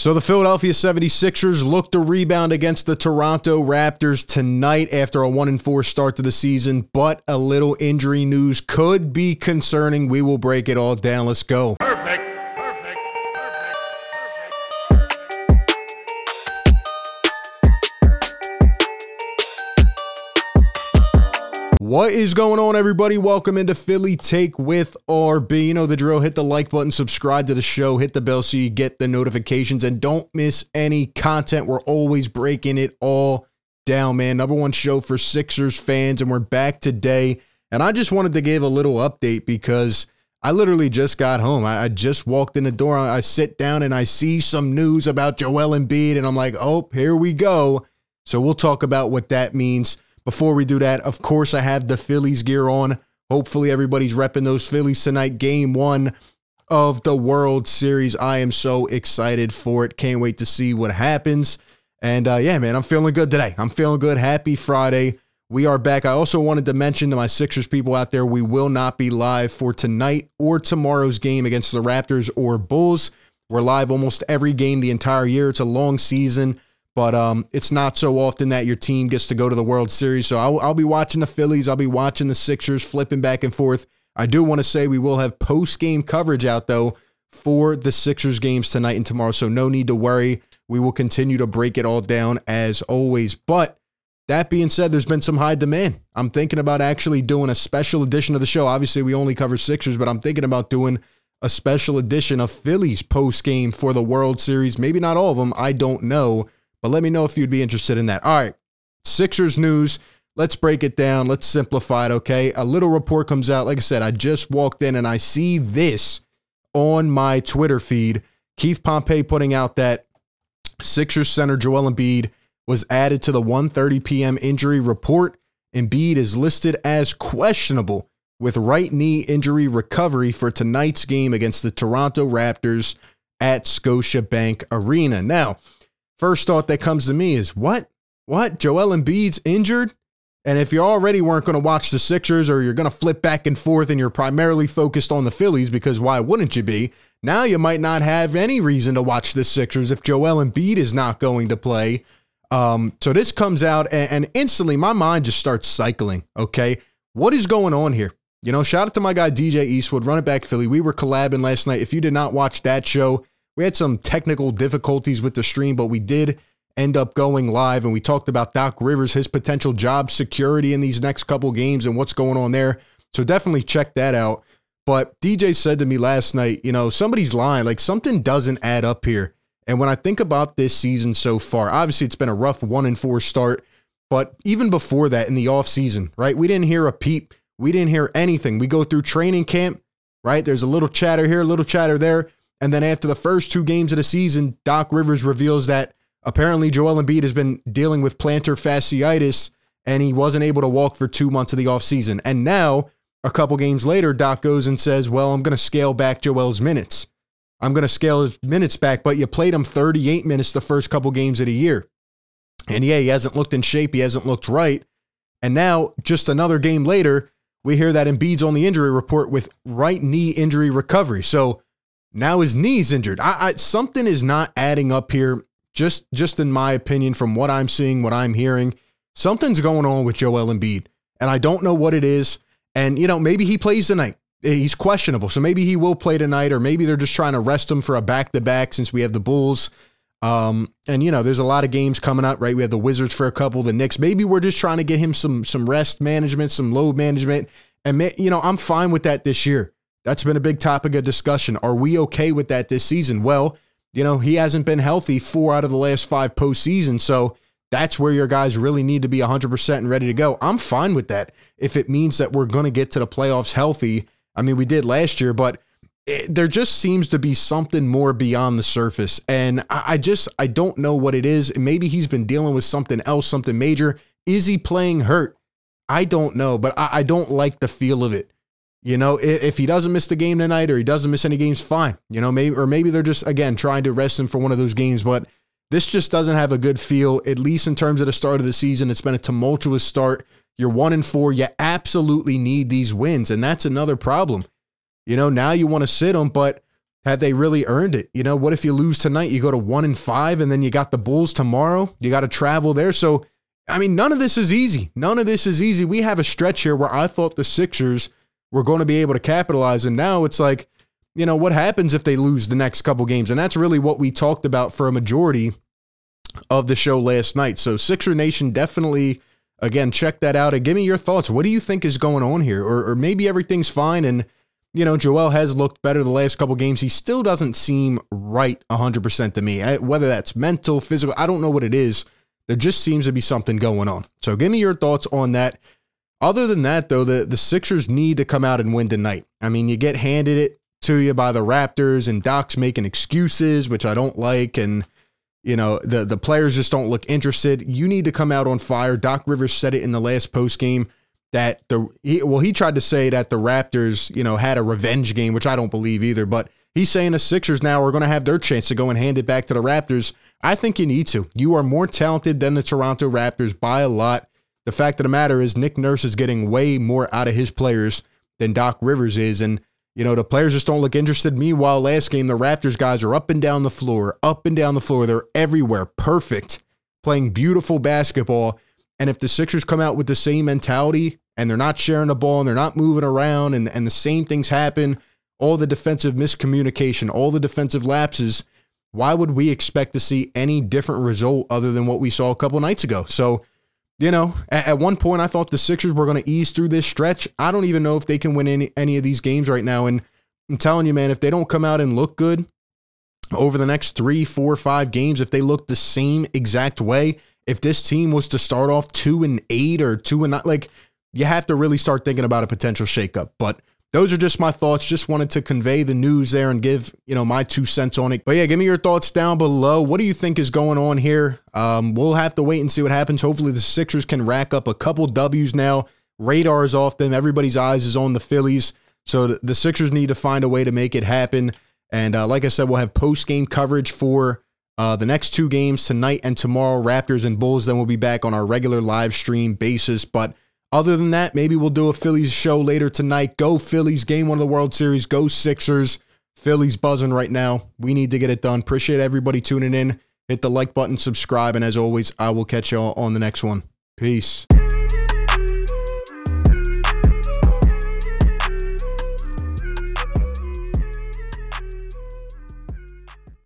So the Philadelphia 76ers look to rebound against the Toronto Raptors tonight after a 1 and 4 start to the season, but a little injury news could be concerning. We will break it all down. Let's go. What is going on, everybody? Welcome into Philly Take with RB. You know the drill. Hit the like button, subscribe to the show, hit the bell so you get the notifications, and don't miss any content. We're always breaking it all down, man. Number one show for Sixers fans, and we're back today. And I just wanted to give a little update because I literally just got home. I, I just walked in the door. I sit down and I see some news about Joel Embiid, and I'm like, oh, here we go. So we'll talk about what that means. Before we do that, of course, I have the Phillies gear on. Hopefully, everybody's repping those Phillies tonight. Game one of the World Series. I am so excited for it. Can't wait to see what happens. And uh, yeah, man, I'm feeling good today. I'm feeling good. Happy Friday. We are back. I also wanted to mention to my Sixers people out there, we will not be live for tonight or tomorrow's game against the Raptors or Bulls. We're live almost every game the entire year. It's a long season but um, it's not so often that your team gets to go to the World Series. So I'll, I'll be watching the Phillies. I'll be watching the Sixers flipping back and forth. I do want to say we will have post game coverage out though for the Sixers games tonight and tomorrow. So no need to worry. We will continue to break it all down as always. But that being said, there's been some high demand. I'm thinking about actually doing a special edition of the show. Obviously, we only cover Sixers, but I'm thinking about doing a special edition of Phillies post game for the World Series. Maybe not all of them. I don't know. But let me know if you'd be interested in that. All right, Sixers news. Let's break it down. Let's simplify it, okay? A little report comes out. Like I said, I just walked in and I see this on my Twitter feed. Keith Pompey putting out that Sixers center Joel Embiid was added to the 1:30 p.m. injury report. Embiid is listed as questionable with right knee injury recovery for tonight's game against the Toronto Raptors at Scotiabank Arena. Now, first thought that comes to me is what? What? Joel Embiid's injured? And if you already weren't going to watch the Sixers or you're going to flip back and forth and you're primarily focused on the Phillies because why wouldn't you be? Now you might not have any reason to watch the Sixers if Joel Embiid is not going to play. Um, so this comes out and, and instantly my mind just starts cycling. Okay. What is going on here? You know, shout out to my guy DJ Eastwood, run it back Philly. We were collabing last night. If you did not watch that show, we had some technical difficulties with the stream, but we did end up going live and we talked about Doc Rivers, his potential job security in these next couple games and what's going on there. So definitely check that out. But DJ said to me last night, you know, somebody's lying. Like something doesn't add up here. And when I think about this season so far, obviously it's been a rough one and four start. But even before that in the offseason, right? We didn't hear a peep. We didn't hear anything. We go through training camp, right? There's a little chatter here, a little chatter there. And then after the first two games of the season, Doc Rivers reveals that apparently Joel Embiid has been dealing with plantar fasciitis and he wasn't able to walk for two months of the offseason. And now, a couple games later, Doc goes and says, Well, I'm going to scale back Joel's minutes. I'm going to scale his minutes back, but you played him 38 minutes the first couple games of the year. And yeah, he hasn't looked in shape. He hasn't looked right. And now, just another game later, we hear that Embiid's on the injury report with right knee injury recovery. So now his knee's injured. I, I, something is not adding up here. Just just in my opinion, from what I'm seeing, what I'm hearing, something's going on with Joel Embiid, and I don't know what it is. And you know, maybe he plays tonight. He's questionable, so maybe he will play tonight, or maybe they're just trying to rest him for a back to back since we have the Bulls. Um, and you know, there's a lot of games coming up, right? We have the Wizards for a couple, the Knicks. Maybe we're just trying to get him some some rest management, some load management, and you know, I'm fine with that this year. That's been a big topic of discussion. Are we okay with that this season? Well, you know, he hasn't been healthy four out of the last five postseasons. So that's where your guys really need to be 100% and ready to go. I'm fine with that if it means that we're going to get to the playoffs healthy. I mean, we did last year, but it, there just seems to be something more beyond the surface. And I, I just, I don't know what it is. Maybe he's been dealing with something else, something major. Is he playing hurt? I don't know, but I, I don't like the feel of it. You know, if, if he doesn't miss the game tonight or he doesn't miss any games, fine. You know, maybe or maybe they're just again trying to rest him for one of those games, but this just doesn't have a good feel, at least in terms of the start of the season. It's been a tumultuous start. You're one and four. You absolutely need these wins, and that's another problem. You know, now you want to sit them, but Have they really earned it? You know, what if you lose tonight? You go to one and five, and then you got the Bulls tomorrow. You got to travel there. So, I mean, none of this is easy. None of this is easy. We have a stretch here where I thought the Sixers were going to be able to capitalize, and now it's like, you know, what happens if they lose the next couple games? And that's really what we talked about for a majority of the show last night. So, Sixer Nation, definitely, again, check that out and give me your thoughts. What do you think is going on here? Or, or maybe everything's fine and you know, Joel has looked better the last couple games. He still doesn't seem right 100% to me. I, whether that's mental, physical, I don't know what it is. There just seems to be something going on. So give me your thoughts on that. Other than that, though, the, the Sixers need to come out and win tonight. I mean, you get handed it to you by the Raptors, and Doc's making excuses, which I don't like. And, you know, the, the players just don't look interested. You need to come out on fire. Doc Rivers said it in the last post game that the he, well he tried to say that the Raptors you know had a revenge game, which I don't believe either. But he's saying the Sixers now are going to have their chance to go and hand it back to the Raptors. I think you need to. You are more talented than the Toronto Raptors by a lot. The fact of the matter is Nick Nurse is getting way more out of his players than Doc Rivers is, and you know the players just don't look interested. Meanwhile, last game the Raptors guys are up and down the floor, up and down the floor. They're everywhere, perfect, playing beautiful basketball and if the Sixers come out with the same mentality and they're not sharing the ball and they're not moving around and, and the same things happen, all the defensive miscommunication, all the defensive lapses, why would we expect to see any different result other than what we saw a couple nights ago? So, you know, at, at one point I thought the Sixers were going to ease through this stretch. I don't even know if they can win any, any of these games right now. And I'm telling you, man, if they don't come out and look good over the next three, four, five games, if they look the same exact way, if this team was to start off two and eight or two and not, like you have to really start thinking about a potential shakeup. But those are just my thoughts. Just wanted to convey the news there and give you know my two cents on it. But yeah, give me your thoughts down below. What do you think is going on here? Um, we'll have to wait and see what happens. Hopefully, the Sixers can rack up a couple W's now. Radar is off them. Everybody's eyes is on the Phillies. So the Sixers need to find a way to make it happen. And uh, like I said, we'll have post game coverage for uh, the next two games tonight and tomorrow, Raptors and Bulls. Then we'll be back on our regular live stream basis. But other than that, maybe we'll do a Phillies show later tonight. Go Phillies, game one of the World Series. Go Sixers. Phillies buzzing right now. We need to get it done. Appreciate everybody tuning in. Hit the like button, subscribe, and as always, I will catch y'all on the next one. Peace.